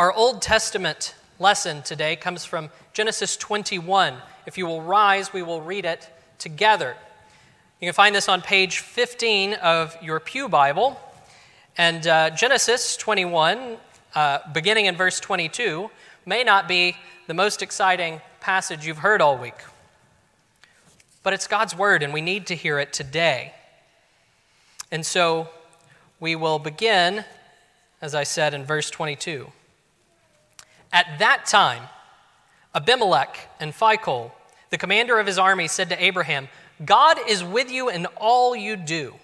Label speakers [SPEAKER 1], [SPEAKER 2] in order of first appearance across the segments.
[SPEAKER 1] Our Old Testament lesson today comes from Genesis 21. If you will rise, we will read it together. You can find this on page 15 of your Pew Bible. And uh, Genesis 21, uh, beginning in verse 22, may not be the most exciting passage you've heard all week. But it's God's word, and we need to hear it today. And so we will begin, as I said in verse 22. At that time, Abimelech and Phicol, the commander of his army, said to Abraham, God is with you in all you do.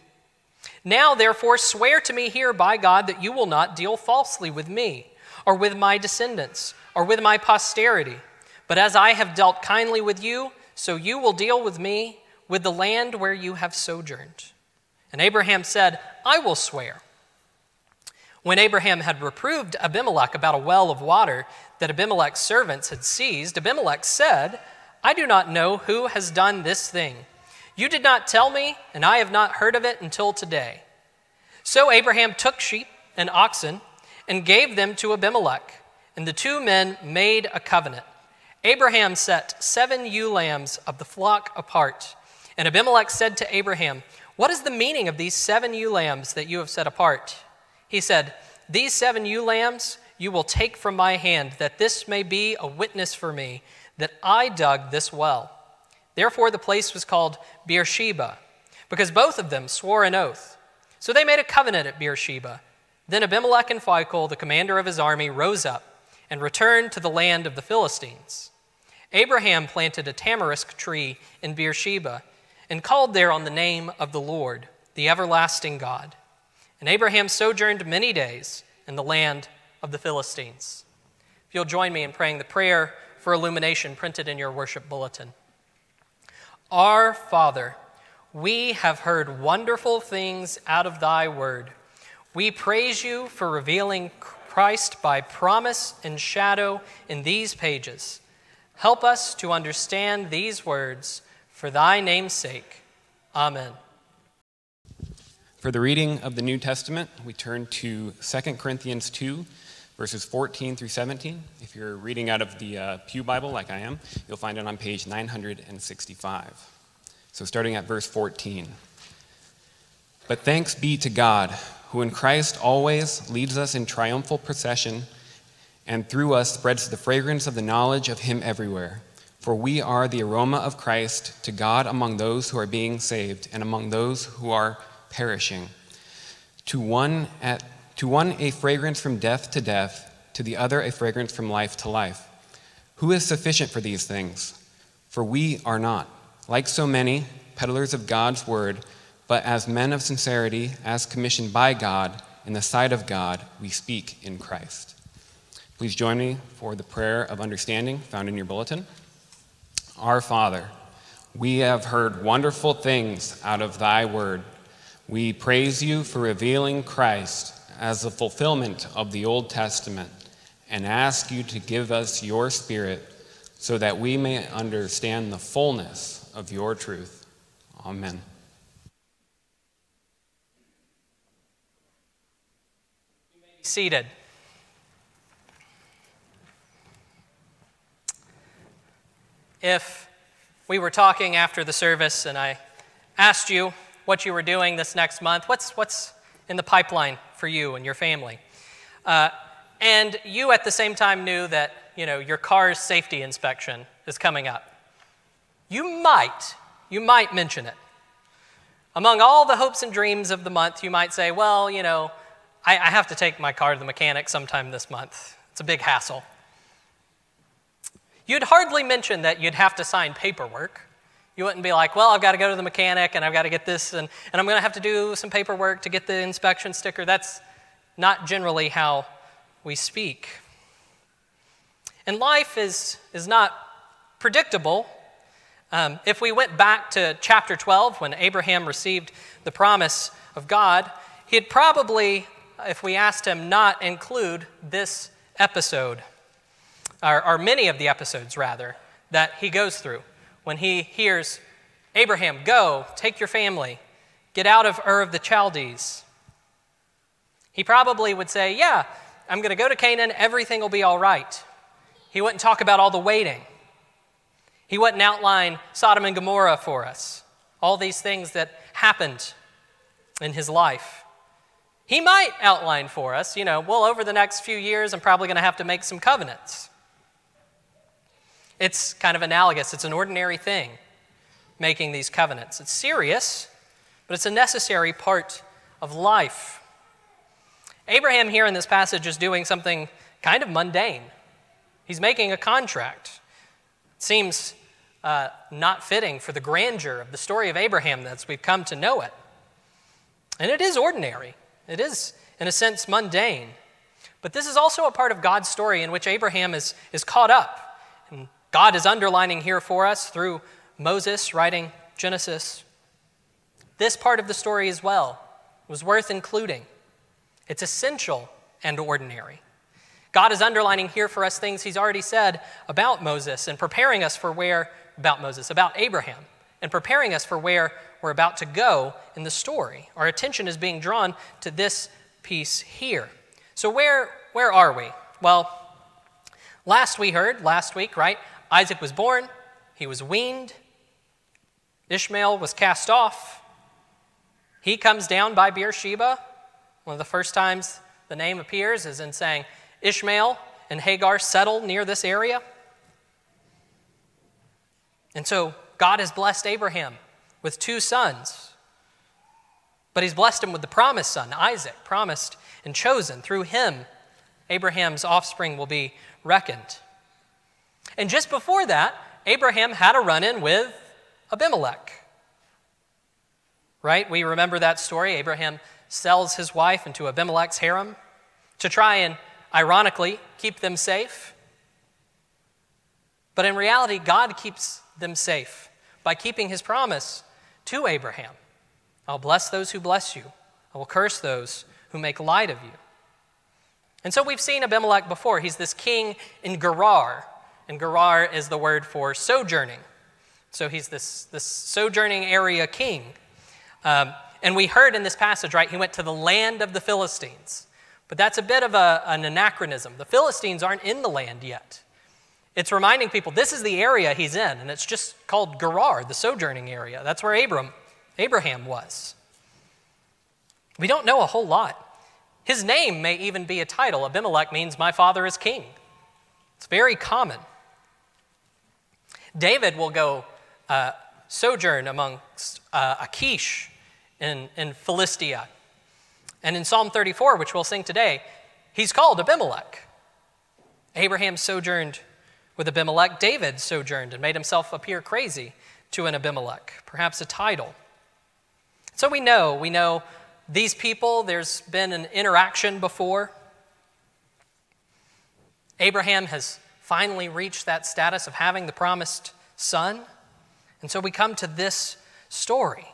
[SPEAKER 1] Now, therefore, swear to me here by God that you will not deal falsely with me, or with my descendants, or with my posterity. But as I have dealt kindly with you, so you will deal with me, with the land where you have sojourned. And Abraham said, I will swear. When Abraham had reproved Abimelech about a well of water that Abimelech's servants had seized, Abimelech said, I do not know who has done this thing. You did not tell me, and I have not heard of it until today. So Abraham took sheep and oxen and gave them to Abimelech, and the two men made a covenant. Abraham set seven ewe lambs of the flock apart. And Abimelech said to Abraham, What is the meaning of these seven ewe lambs that you have set apart? He said, These seven ewe lambs you will take from my hand, that this may be a witness for me that I dug this well. Therefore, the place was called Beersheba, because both of them swore an oath. So they made a covenant at Beersheba. Then Abimelech and Phicol, the commander of his army, rose up and returned to the land of the Philistines. Abraham planted a tamarisk tree in Beersheba and called there on the name of the Lord, the everlasting God. And Abraham sojourned many days in the land of the Philistines. If you'll join me in praying the prayer for illumination printed in your worship bulletin. Our Father, we have heard wonderful things out of thy word. We praise you for revealing Christ by promise and shadow in these pages. Help us to understand these words for thy name's sake. Amen.
[SPEAKER 2] For the reading of the New Testament, we turn to 2 Corinthians 2, verses 14 through 17. If you're reading out of the uh, Pew Bible, like I am, you'll find it on page 965. So, starting at verse 14. But thanks be to God, who in Christ always leads us in triumphal procession, and through us spreads the fragrance of the knowledge of Him everywhere. For we are the aroma of Christ to God among those who are being saved and among those who are perishing. To one, at, to one a fragrance from death to death, to the other a fragrance from life to life. Who is sufficient for these things? For we are not, like so many, peddlers of God's word, but as men of sincerity, as commissioned by God, in the sight of God, we speak in Christ. Please join me for the prayer of understanding found in your bulletin. Our Father, we have heard wonderful things out of thy word. We praise you for revealing Christ as the fulfillment of the Old Testament and ask you to give us your Spirit so that we may understand the fullness of your truth. Amen.
[SPEAKER 1] Seated. If we were talking after the service and I asked you, what you were doing this next month. What's, what's in the pipeline for you and your family? Uh, and you at the same time knew that you know, your car's safety inspection is coming up. You might, you might mention it. Among all the hopes and dreams of the month, you might say, well, you know, I, I have to take my car to the mechanic sometime this month. It's a big hassle. You'd hardly mention that you'd have to sign paperwork you wouldn't be like, well, I've got to go to the mechanic and I've got to get this and, and I'm going to have to do some paperwork to get the inspection sticker. That's not generally how we speak. And life is, is not predictable. Um, if we went back to chapter 12 when Abraham received the promise of God, he'd probably, if we asked him, not include this episode, or, or many of the episodes rather, that he goes through when he hears, Abraham, go, take your family, get out of Ur of the Chaldees. He probably would say, Yeah, I'm going to go to Canaan, everything will be all right. He wouldn't talk about all the waiting. He wouldn't outline Sodom and Gomorrah for us, all these things that happened in his life. He might outline for us, you know, well, over the next few years, I'm probably going to have to make some covenants. It's kind of analogous, it's an ordinary thing, making these covenants. It's serious, but it's a necessary part of life. Abraham, here in this passage, is doing something kind of mundane. He's making a contract. It seems uh, not fitting for the grandeur of the story of Abraham as we've come to know it. And it is ordinary, it is, in a sense, mundane. But this is also a part of God's story in which Abraham is, is caught up. God is underlining here for us through Moses writing Genesis. This part of the story as well was worth including. It's essential and ordinary. God is underlining here for us things he's already said about Moses and preparing us for where, about Moses, about Abraham, and preparing us for where we're about to go in the story. Our attention is being drawn to this piece here. So, where, where are we? Well, last we heard, last week, right? Isaac was born, he was weaned, Ishmael was cast off. He comes down by Beersheba. One of the first times the name appears is in saying, Ishmael and Hagar settled near this area. And so God has blessed Abraham with two sons. But he's blessed him with the promised son, Isaac, promised and chosen. Through him, Abraham's offspring will be reckoned. And just before that, Abraham had a run in with Abimelech. Right? We remember that story. Abraham sells his wife into Abimelech's harem to try and, ironically, keep them safe. But in reality, God keeps them safe by keeping his promise to Abraham I'll bless those who bless you, I will curse those who make light of you. And so we've seen Abimelech before. He's this king in Gerar, and Gerar is the word for sojourning. So he's this, this sojourning area king. Um, and we heard in this passage, right, he went to the land of the Philistines. But that's a bit of a, an anachronism. The Philistines aren't in the land yet. It's reminding people this is the area he's in, and it's just called Gerar, the sojourning area. That's where Abram, Abraham was. We don't know a whole lot. His name may even be a title. Abimelech means my father is king. It's very common. David will go uh, sojourn amongst uh, Achish in, in Philistia. And in Psalm 34, which we'll sing today, he's called Abimelech. Abraham sojourned with Abimelech, David sojourned and made himself appear crazy to an Abimelech, perhaps a title. So we know, we know these people, there's been an interaction before. Abraham has finally reached that status of having the promised son. And so we come to this story.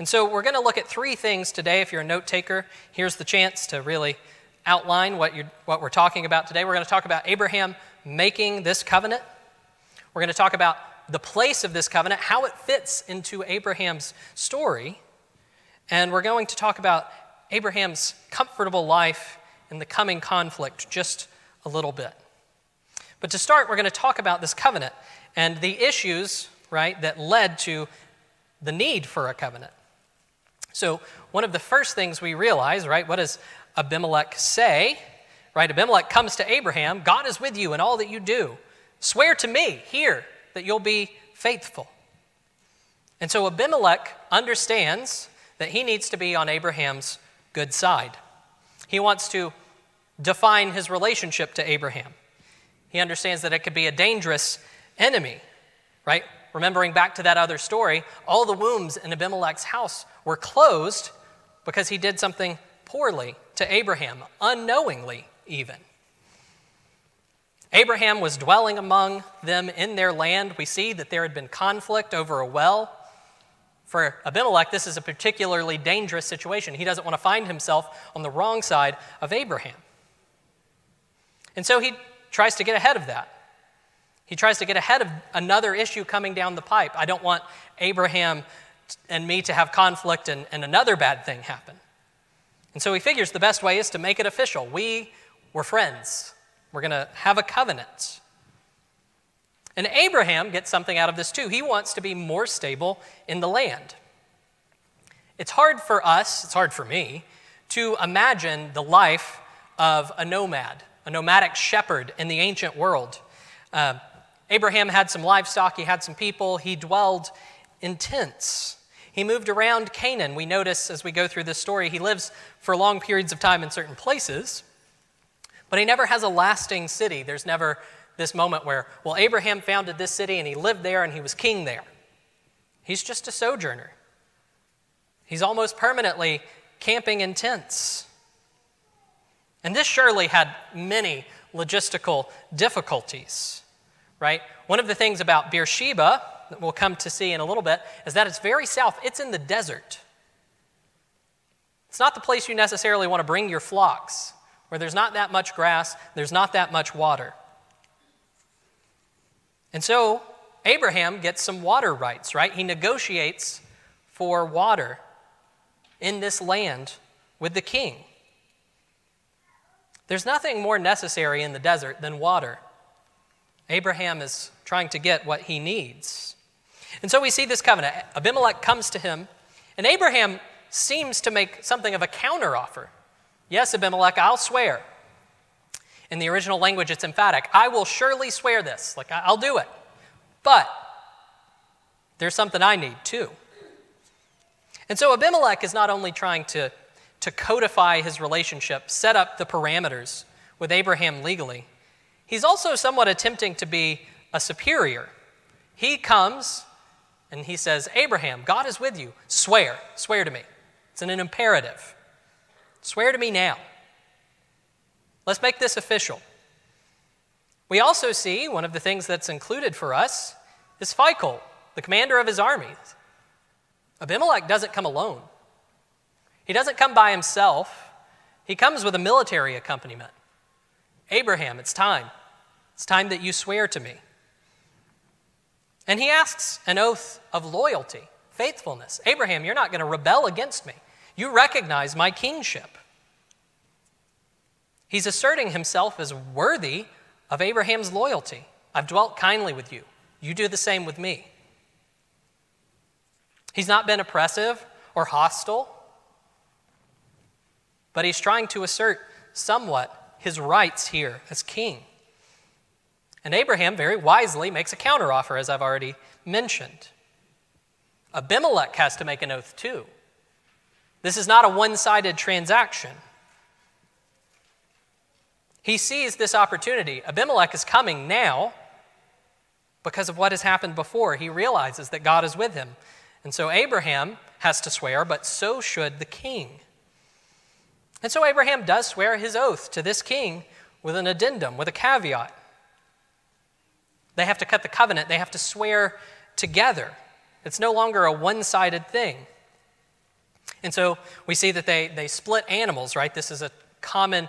[SPEAKER 1] And so we're going to look at three things today. If you're a note taker, here's the chance to really outline what, you what we're talking about today. We're going to talk about Abraham making this covenant. We're going to talk about the place of this covenant, how it fits into Abraham's story. And we're going to talk about Abraham's comfortable life in the coming conflict just a little bit. But to start, we're going to talk about this covenant and the issues, right, that led to the need for a covenant. So, one of the first things we realize, right, what does Abimelech say? right? Abimelech comes to Abraham God is with you in all that you do. Swear to me here that you'll be faithful. And so Abimelech understands that he needs to be on Abraham's good side. He wants to define his relationship to Abraham. He understands that it could be a dangerous enemy, right? Remembering back to that other story, all the wombs in Abimelech's house were closed because he did something poorly to Abraham, unknowingly even. Abraham was dwelling among them in their land. We see that there had been conflict over a well. For Abimelech, this is a particularly dangerous situation. He doesn't want to find himself on the wrong side of Abraham. And so he tries to get ahead of that. He tries to get ahead of another issue coming down the pipe. I don't want Abraham and me to have conflict and, and another bad thing happen. And so he figures the best way is to make it official. We were friends, we're going to have a covenant. And Abraham gets something out of this too. He wants to be more stable in the land. It's hard for us, it's hard for me, to imagine the life of a nomad, a nomadic shepherd in the ancient world. Uh, Abraham had some livestock, he had some people, he dwelled in tents. He moved around Canaan. We notice as we go through this story, he lives for long periods of time in certain places, but he never has a lasting city. There's never this moment where, well, Abraham founded this city and he lived there and he was king there. He's just a sojourner. He's almost permanently camping in tents. And this surely had many logistical difficulties, right? One of the things about Beersheba that we'll come to see in a little bit is that it's very south, it's in the desert. It's not the place you necessarily want to bring your flocks, where there's not that much grass, there's not that much water. And so Abraham gets some water rights, right? He negotiates for water in this land with the king. There's nothing more necessary in the desert than water. Abraham is trying to get what he needs. And so we see this covenant. Abimelech comes to him, and Abraham seems to make something of a counteroffer. Yes, Abimelech, I'll swear. In the original language, it's emphatic. I will surely swear this. Like, I'll do it. But there's something I need too. And so Abimelech is not only trying to, to codify his relationship, set up the parameters with Abraham legally, he's also somewhat attempting to be a superior. He comes and he says, Abraham, God is with you. Swear, swear to me. It's an imperative. Swear to me now. Let's make this official. We also see one of the things that's included for us is Phicol, the commander of his army. Abimelech doesn't come alone. He doesn't come by himself. He comes with a military accompaniment. Abraham, it's time. It's time that you swear to me. And he asks an oath of loyalty, faithfulness. Abraham, you're not going to rebel against me. You recognize my kingship. He's asserting himself as worthy of Abraham's loyalty. I've dwelt kindly with you. You do the same with me. He's not been oppressive or hostile, but he's trying to assert somewhat his rights here as king. And Abraham very wisely makes a counteroffer, as I've already mentioned. Abimelech has to make an oath too. This is not a one sided transaction. He sees this opportunity. Abimelech is coming now because of what has happened before. He realizes that God is with him. And so Abraham has to swear, but so should the king. And so Abraham does swear his oath to this king with an addendum, with a caveat. They have to cut the covenant, they have to swear together. It's no longer a one sided thing. And so we see that they, they split animals, right? This is a common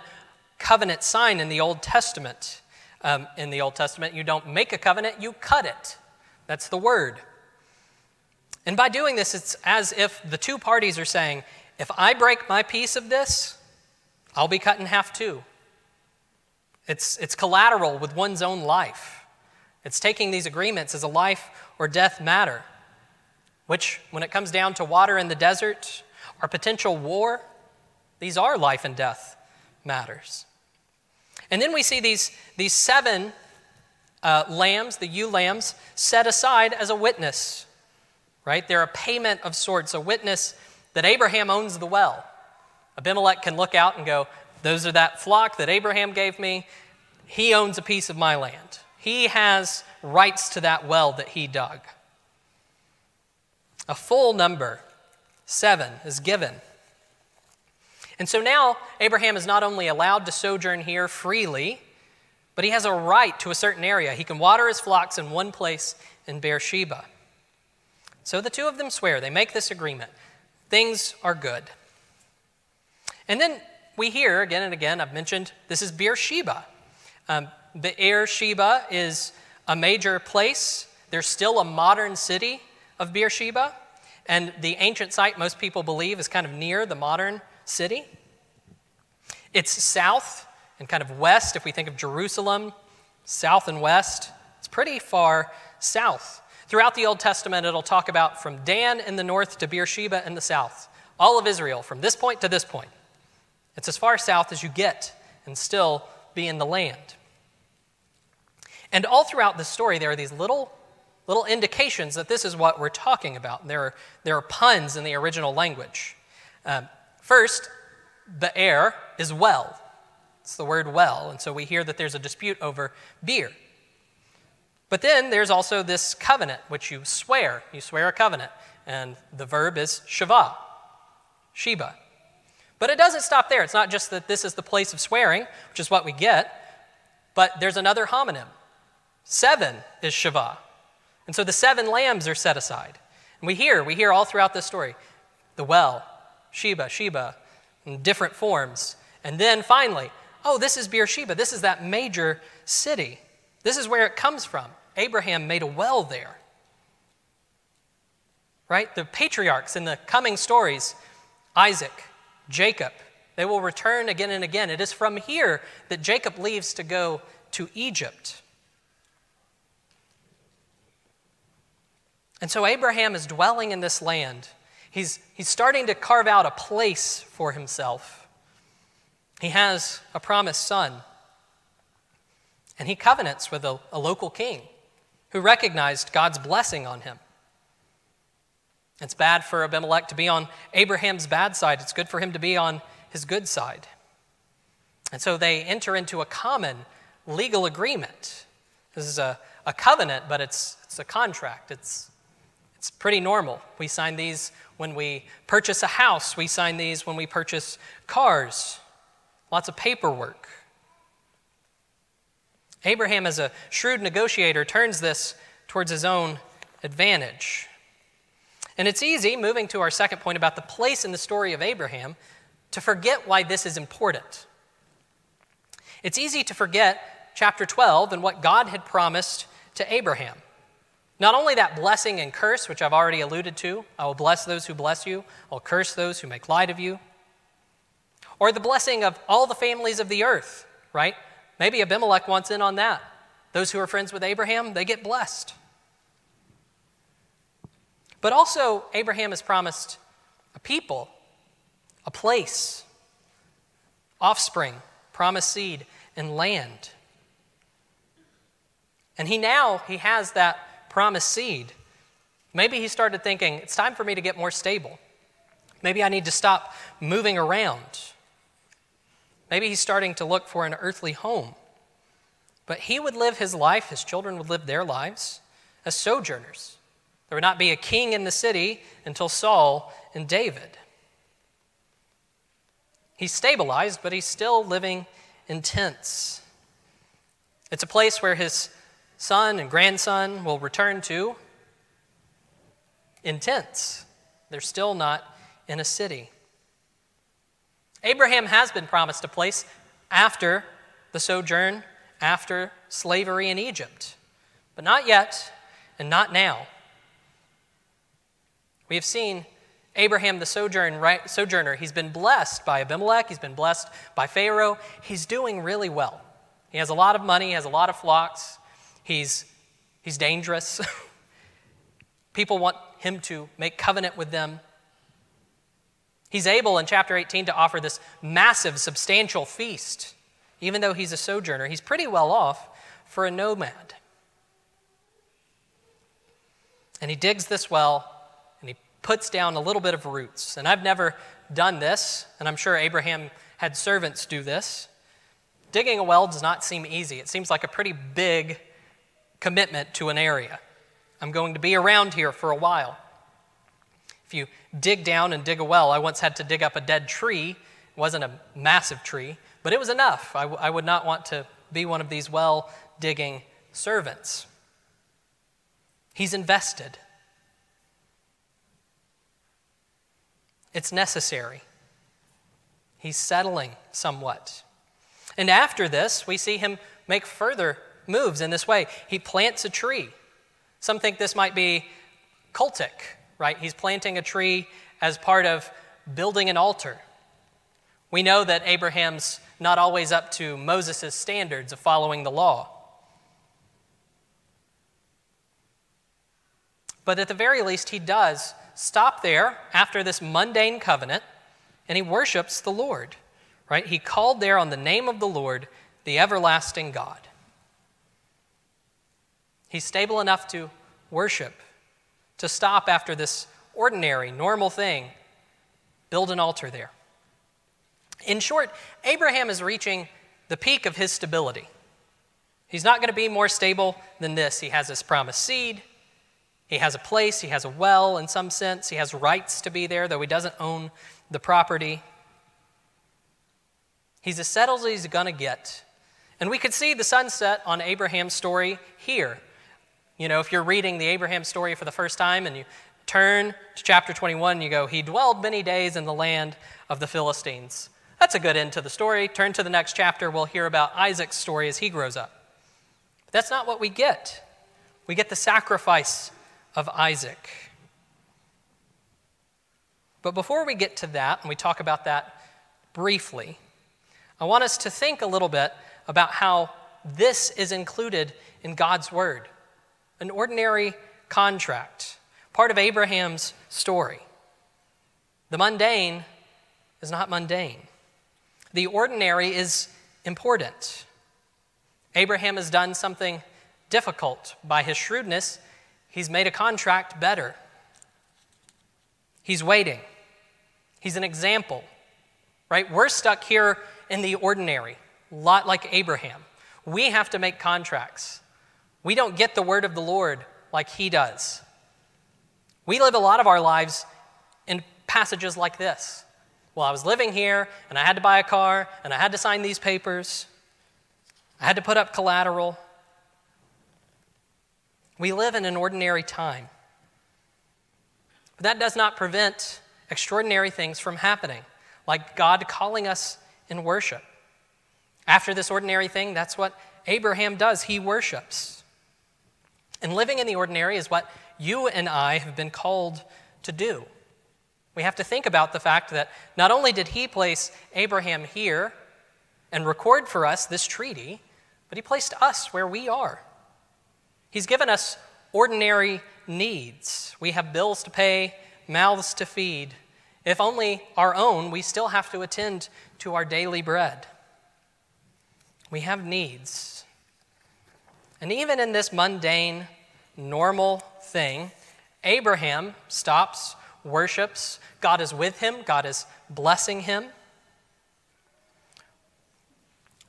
[SPEAKER 1] covenant sign in the Old Testament. Um, in the Old Testament, you don't make a covenant, you cut it. That's the word. And by doing this, it's as if the two parties are saying, if I break my piece of this, I'll be cut in half too. It's, it's collateral with one's own life. It's taking these agreements as a life or death matter, which, when it comes down to water in the desert or potential war, these are life and death matters. And then we see these, these seven uh, lambs, the ewe lambs, set aside as a witness, right? They're a payment of sorts, a witness that Abraham owns the well. Abimelech can look out and go, Those are that flock that Abraham gave me. He owns a piece of my land. He has rights to that well that he dug. A full number, seven, is given. And so now Abraham is not only allowed to sojourn here freely, but he has a right to a certain area. He can water his flocks in one place in Beersheba. So the two of them swear, they make this agreement. Things are good. And then we hear again and again, I've mentioned this is Beersheba. Um, Beersheba is a major place. There's still a modern city of Beersheba. And the ancient site, most people believe, is kind of near the modern city. It's south and kind of west, if we think of Jerusalem, south and west. It's pretty far south. Throughout the Old Testament, it'll talk about from Dan in the north to Beersheba in the south. All of Israel, from this point to this point. It's as far south as you get and still be in the land. And all throughout the story, there are these little, little indications that this is what we're talking about. There are, there are puns in the original language. Um, first, the air is well. It's the word well. And so we hear that there's a dispute over beer. But then there's also this covenant, which you swear. You swear a covenant. And the verb is Sheva, Sheba. But it doesn't stop there. It's not just that this is the place of swearing, which is what we get, but there's another homonym. Seven is Sheva. And so the seven lambs are set aside. And we hear, we hear all throughout this story the well, Sheba, Sheba, in different forms. And then finally, oh, this is Beersheba. This is that major city. This is where it comes from. Abraham made a well there. Right? The patriarchs in the coming stories, Isaac, Jacob, they will return again and again. It is from here that Jacob leaves to go to Egypt. And so Abraham is dwelling in this land. He's, he's starting to carve out a place for himself. He has a promised son. And he covenants with a, a local king who recognized God's blessing on him. It's bad for Abimelech to be on Abraham's bad side, it's good for him to be on his good side. And so they enter into a common legal agreement. This is a, a covenant, but it's, it's a contract. It's, it's pretty normal. We sign these when we purchase a house, we sign these when we purchase cars. Lots of paperwork. Abraham, as a shrewd negotiator, turns this towards his own advantage. And it's easy, moving to our second point about the place in the story of Abraham, to forget why this is important. It's easy to forget chapter 12 and what God had promised to Abraham. Not only that blessing and curse, which I've already alluded to I will bless those who bless you, I'll curse those who make light of you, or the blessing of all the families of the earth, right? Maybe Abimelech wants in on that. Those who are friends with Abraham, they get blessed. But also, Abraham has promised a people, a place, offspring, promised seed, and land. And he now he has that promised seed. Maybe he started thinking, it's time for me to get more stable. Maybe I need to stop moving around. Maybe he's starting to look for an earthly home. But he would live his life, his children would live their lives as sojourners. There would not be a king in the city until Saul and David. He's stabilized, but he's still living in tents. It's a place where his son and grandson will return to in tents. They're still not in a city. Abraham has been promised a place after the sojourn, after slavery in Egypt, but not yet and not now. We have seen Abraham, the sojourner, he's been blessed by Abimelech, he's been blessed by Pharaoh. He's doing really well. He has a lot of money, he has a lot of flocks, he's, he's dangerous. People want him to make covenant with them. He's able in chapter 18 to offer this massive, substantial feast. Even though he's a sojourner, he's pretty well off for a nomad. And he digs this well puts down a little bit of roots. And I've never done this, and I'm sure Abraham had servants do this. Digging a well does not seem easy. It seems like a pretty big commitment to an area. I'm going to be around here for a while. If you dig down and dig a well, I once had to dig up a dead tree. It wasn't a massive tree, but it was enough. I, w- I would not want to be one of these well digging servants. He's invested. It's necessary. He's settling somewhat. And after this, we see him make further moves in this way. He plants a tree. Some think this might be cultic right? He's planting a tree as part of building an altar. We know that Abraham's not always up to Moses' standards of following the law. But at the very least, he does stop there after this mundane covenant and he worships the Lord, right? He called there on the name of the Lord, the everlasting God. He's stable enough to worship, to stop after this ordinary, normal thing, build an altar there. In short, Abraham is reaching the peak of his stability. He's not going to be more stable than this. He has his promised seed. He has a place. He has a well in some sense. He has rights to be there, though he doesn't own the property. He's as settled as he's going to get. And we could see the sunset on Abraham's story here. You know, if you're reading the Abraham story for the first time and you turn to chapter 21, you go, He dwelled many days in the land of the Philistines. That's a good end to the story. Turn to the next chapter, we'll hear about Isaac's story as he grows up. But that's not what we get. We get the sacrifice of Isaac. But before we get to that, and we talk about that briefly, I want us to think a little bit about how this is included in God's Word an ordinary contract, part of Abraham's story. The mundane is not mundane, the ordinary is important. Abraham has done something difficult by his shrewdness. He's made a contract better. He's waiting. He's an example, right? We're stuck here in the ordinary, a lot like Abraham. We have to make contracts. We don't get the word of the Lord like he does. We live a lot of our lives in passages like this. Well, I was living here and I had to buy a car and I had to sign these papers. I had to put up collateral. We live in an ordinary time. But that does not prevent extraordinary things from happening, like God calling us in worship. After this ordinary thing, that's what Abraham does. He worships. And living in the ordinary is what you and I have been called to do. We have to think about the fact that not only did he place Abraham here and record for us this treaty, but he placed us where we are. He's given us ordinary needs. We have bills to pay, mouths to feed. If only our own, we still have to attend to our daily bread. We have needs. And even in this mundane, normal thing, Abraham stops, worships. God is with him, God is blessing him.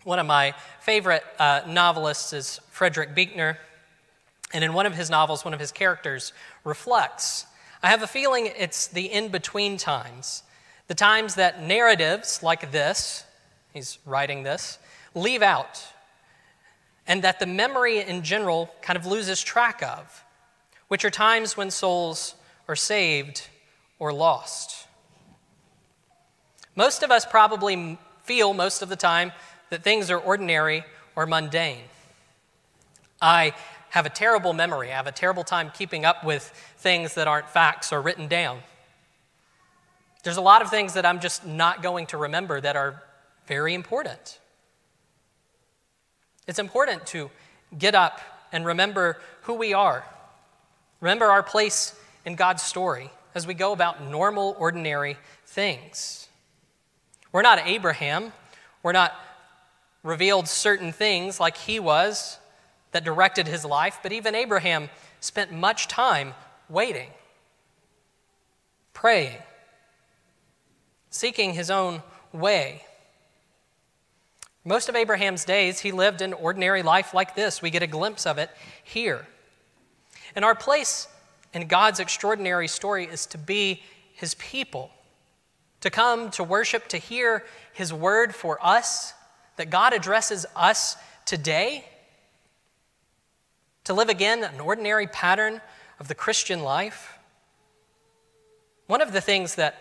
[SPEAKER 1] One of my favorite uh, novelists is Frederick Buechner. And in one of his novels, one of his characters reflects I have a feeling it's the in between times, the times that narratives like this, he's writing this, leave out, and that the memory in general kind of loses track of, which are times when souls are saved or lost. Most of us probably feel most of the time that things are ordinary or mundane. I have a terrible memory. I have a terrible time keeping up with things that aren't facts or written down. There's a lot of things that I'm just not going to remember that are very important. It's important to get up and remember who we are, remember our place in God's story as we go about normal, ordinary things. We're not Abraham. We're not revealed certain things like he was that directed his life, but even Abraham spent much time waiting, praying, seeking his own way. Most of Abraham's days, he lived an ordinary life like this. We get a glimpse of it here. And our place in God's extraordinary story is to be his people, to come to worship, to hear his word for us, that God addresses us today to live again an ordinary pattern of the Christian life. One of the things that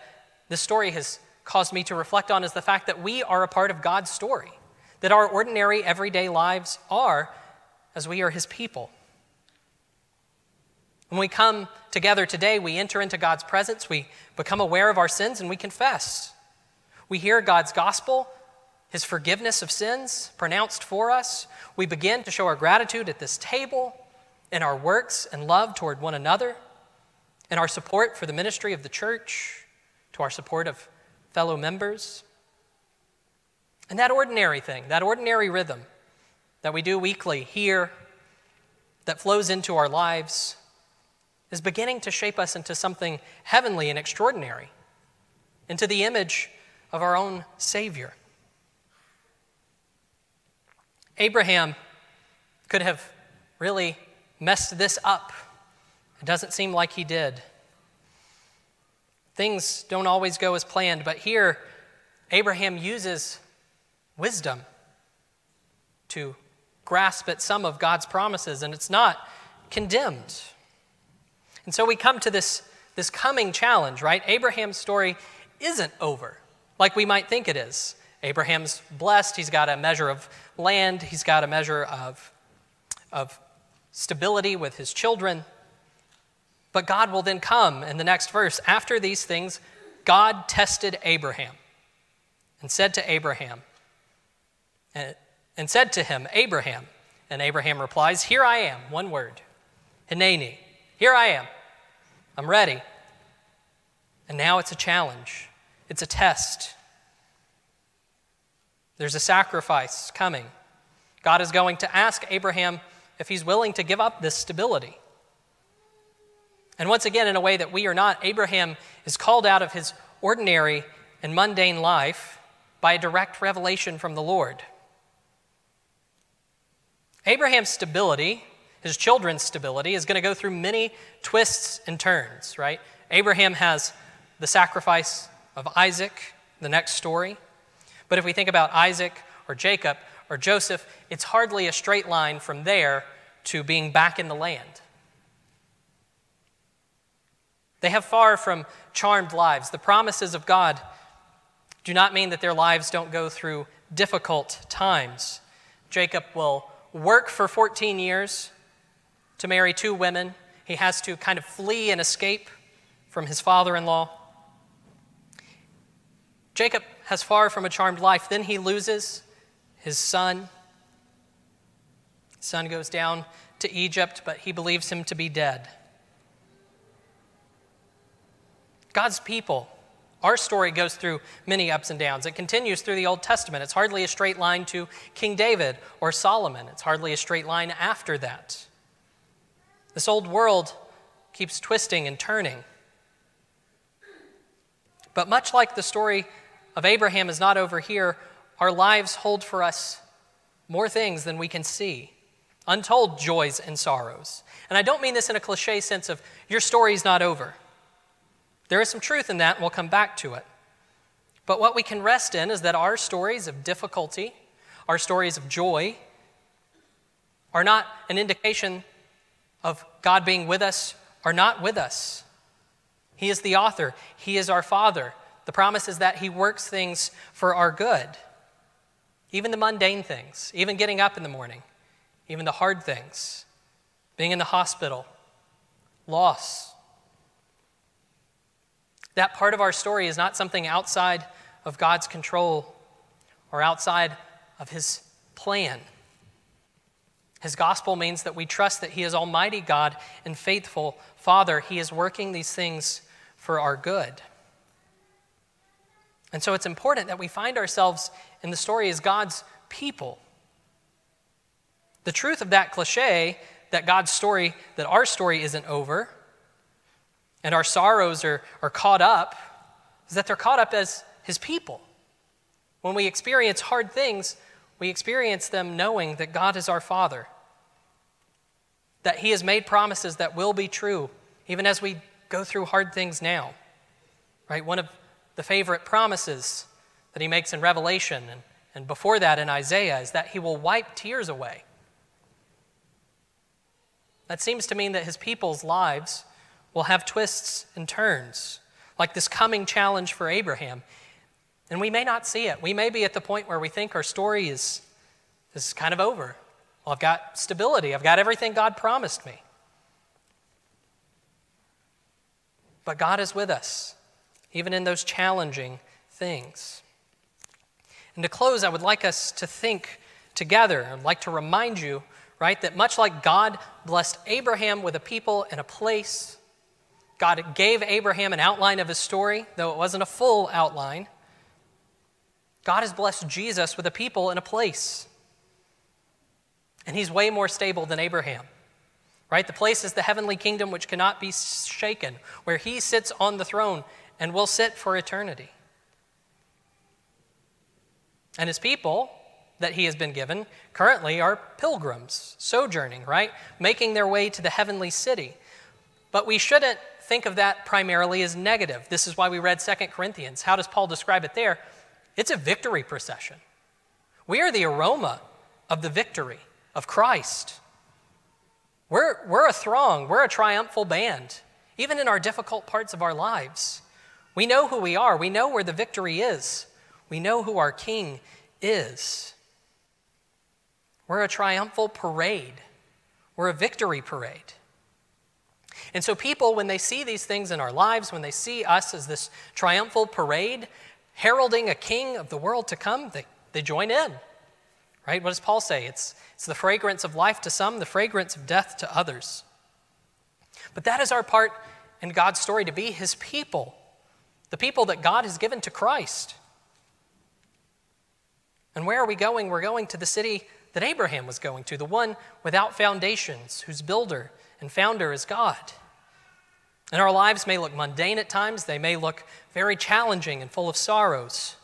[SPEAKER 1] this story has caused me to reflect on is the fact that we are a part of God's story, that our ordinary, everyday lives are as we are His people. When we come together today, we enter into God's presence, we become aware of our sins, and we confess. We hear God's gospel, his forgiveness of sins pronounced for us, we begin to show our gratitude at this table, in our works and love toward one another, in our support for the ministry of the church, to our support of fellow members. And that ordinary thing, that ordinary rhythm that we do weekly here, that flows into our lives, is beginning to shape us into something heavenly and extraordinary, into the image of our own Savior. Abraham could have really messed this up. It doesn't seem like he did. Things don't always go as planned, but here, Abraham uses wisdom to grasp at some of God's promises, and it's not condemned. And so we come to this, this coming challenge, right? Abraham's story isn't over like we might think it is. Abraham's blessed, he's got a measure of land, he's got a measure of, of stability with his children. But God will then come in the next verse. After these things, God tested Abraham and said to Abraham, and, said to him, Abraham. And Abraham replies, Here I am, one word, Hineni. Here I am. I'm ready. And now it's a challenge, it's a test. There's a sacrifice coming. God is going to ask Abraham if he's willing to give up this stability. And once again, in a way that we are not, Abraham is called out of his ordinary and mundane life by a direct revelation from the Lord. Abraham's stability, his children's stability, is going to go through many twists and turns, right? Abraham has the sacrifice of Isaac, the next story. But if we think about Isaac or Jacob or Joseph, it's hardly a straight line from there to being back in the land. They have far from charmed lives. The promises of God do not mean that their lives don't go through difficult times. Jacob will work for 14 years to marry two women. He has to kind of flee and escape from his father in law. Jacob has far from a charmed life. Then he loses his son. His son goes down to Egypt, but he believes him to be dead. God's people, our story goes through many ups and downs. It continues through the Old Testament. It's hardly a straight line to King David or Solomon, it's hardly a straight line after that. This old world keeps twisting and turning. But much like the story of Abraham is not over here, our lives hold for us more things than we can see untold joys and sorrows. And I don't mean this in a cliche sense of your story's not over. There is some truth in that, and we'll come back to it. But what we can rest in is that our stories of difficulty, our stories of joy, are not an indication of God being with us or not with us. He is the author, He is our Father. The promise is that He works things for our good, even the mundane things, even getting up in the morning, even the hard things, being in the hospital, loss. That part of our story is not something outside of God's control or outside of His plan. His gospel means that we trust that He is Almighty God and faithful Father. He is working these things for our good. And so it's important that we find ourselves in the story as God's people. The truth of that cliche that God's story, that our story isn't over, and our sorrows are, are caught up, is that they're caught up as His people. When we experience hard things, we experience them knowing that God is our Father, that He has made promises that will be true, even as we go through hard things now. Right? One of the favorite promises that he makes in Revelation and, and before that in Isaiah is that he will wipe tears away. That seems to mean that his people's lives will have twists and turns, like this coming challenge for Abraham. And we may not see it. We may be at the point where we think our story is, is kind of over. Well, I've got stability, I've got everything God promised me. But God is with us even in those challenging things. And to close, I would like us to think together. I'd like to remind you, right, that much like God blessed Abraham with a people and a place, God gave Abraham an outline of his story, though it wasn't a full outline. God has blessed Jesus with a people and a place. And he's way more stable than Abraham. Right? The place is the heavenly kingdom which cannot be shaken, where he sits on the throne and will sit for eternity. And his people that he has been given currently are pilgrims, sojourning, right? Making their way to the heavenly city. But we shouldn't think of that primarily as negative. This is why we read 2 Corinthians. How does Paul describe it there? It's a victory procession. We are the aroma of the victory of Christ. We're, we're a throng, we're a triumphal band, even in our difficult parts of our lives. We know who we are, we know where the victory is, we know who our King is. We're a triumphal parade, we're a victory parade. And so, people, when they see these things in our lives, when they see us as this triumphal parade, heralding a king of the world to come, they, they join in. Right? What does Paul say? It's, it's the fragrance of life to some, the fragrance of death to others. But that is our part in God's story to be his people, the people that God has given to Christ. And where are we going? We're going to the city that Abraham was going to, the one without foundations, whose builder and founder is God. And our lives may look mundane at times, they may look very challenging and full of sorrows,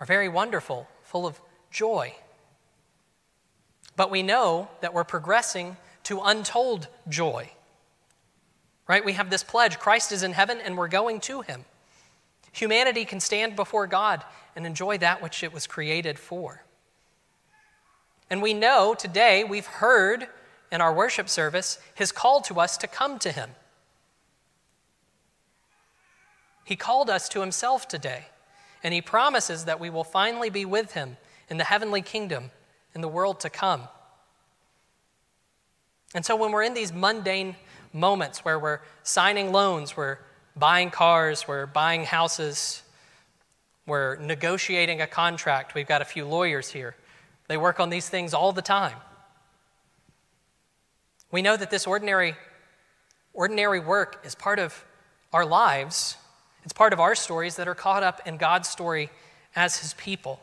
[SPEAKER 1] or very wonderful, full of joy. But we know that we're progressing to untold joy. Right? We have this pledge Christ is in heaven and we're going to him. Humanity can stand before God and enjoy that which it was created for. And we know today, we've heard in our worship service, his call to us to come to him. He called us to himself today, and he promises that we will finally be with him in the heavenly kingdom in the world to come. And so when we're in these mundane moments where we're signing loans, we're buying cars, we're buying houses, we're negotiating a contract, we've got a few lawyers here. They work on these things all the time. We know that this ordinary, ordinary work is part of our lives. It's part of our stories that are caught up in God's story as his people.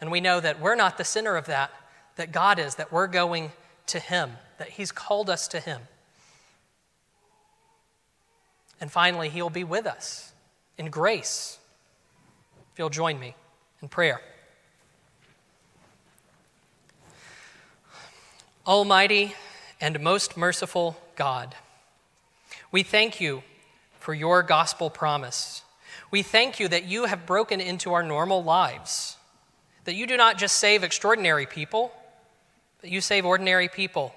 [SPEAKER 1] And we know that we're not the center of that, that God is, that we're going to Him, that He's called us to Him. And finally, He'll be with us in grace. If you'll join me in prayer. Almighty and most merciful God, we thank you for your gospel promise. We thank you that you have broken into our normal lives that you do not just save extraordinary people, but you save ordinary people,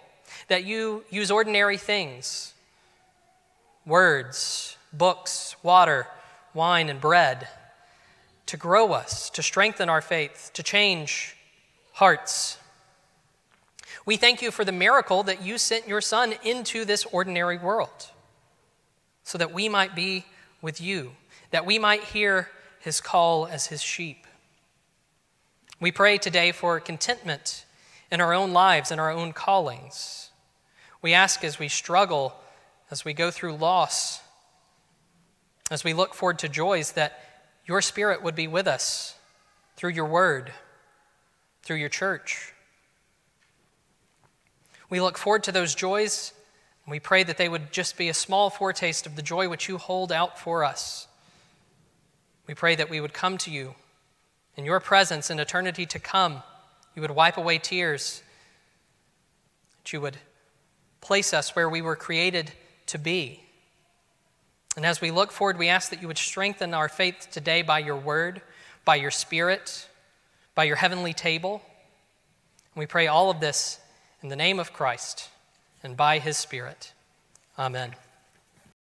[SPEAKER 1] that you use ordinary things words, books, water, wine, and bread to grow us, to strengthen our faith, to change hearts. We thank you for the miracle that you sent your Son into this ordinary world so that we might be with you, that we might hear his call as his sheep. We pray today for contentment in our own lives and our own callings. We ask as we struggle, as we go through loss, as we look forward to joys, that your Spirit would be with us through your word, through your church. We look forward to those joys, and we pray that they would just be a small foretaste of the joy which you hold out for us. We pray that we would come to you in your presence in eternity to come, you would wipe away tears, that you would place us where we were created to be. And as we look forward, we ask that you would strengthen our faith today by your word, by your spirit, by your heavenly table. And we pray all of this in the name of Christ and by his spirit. Amen.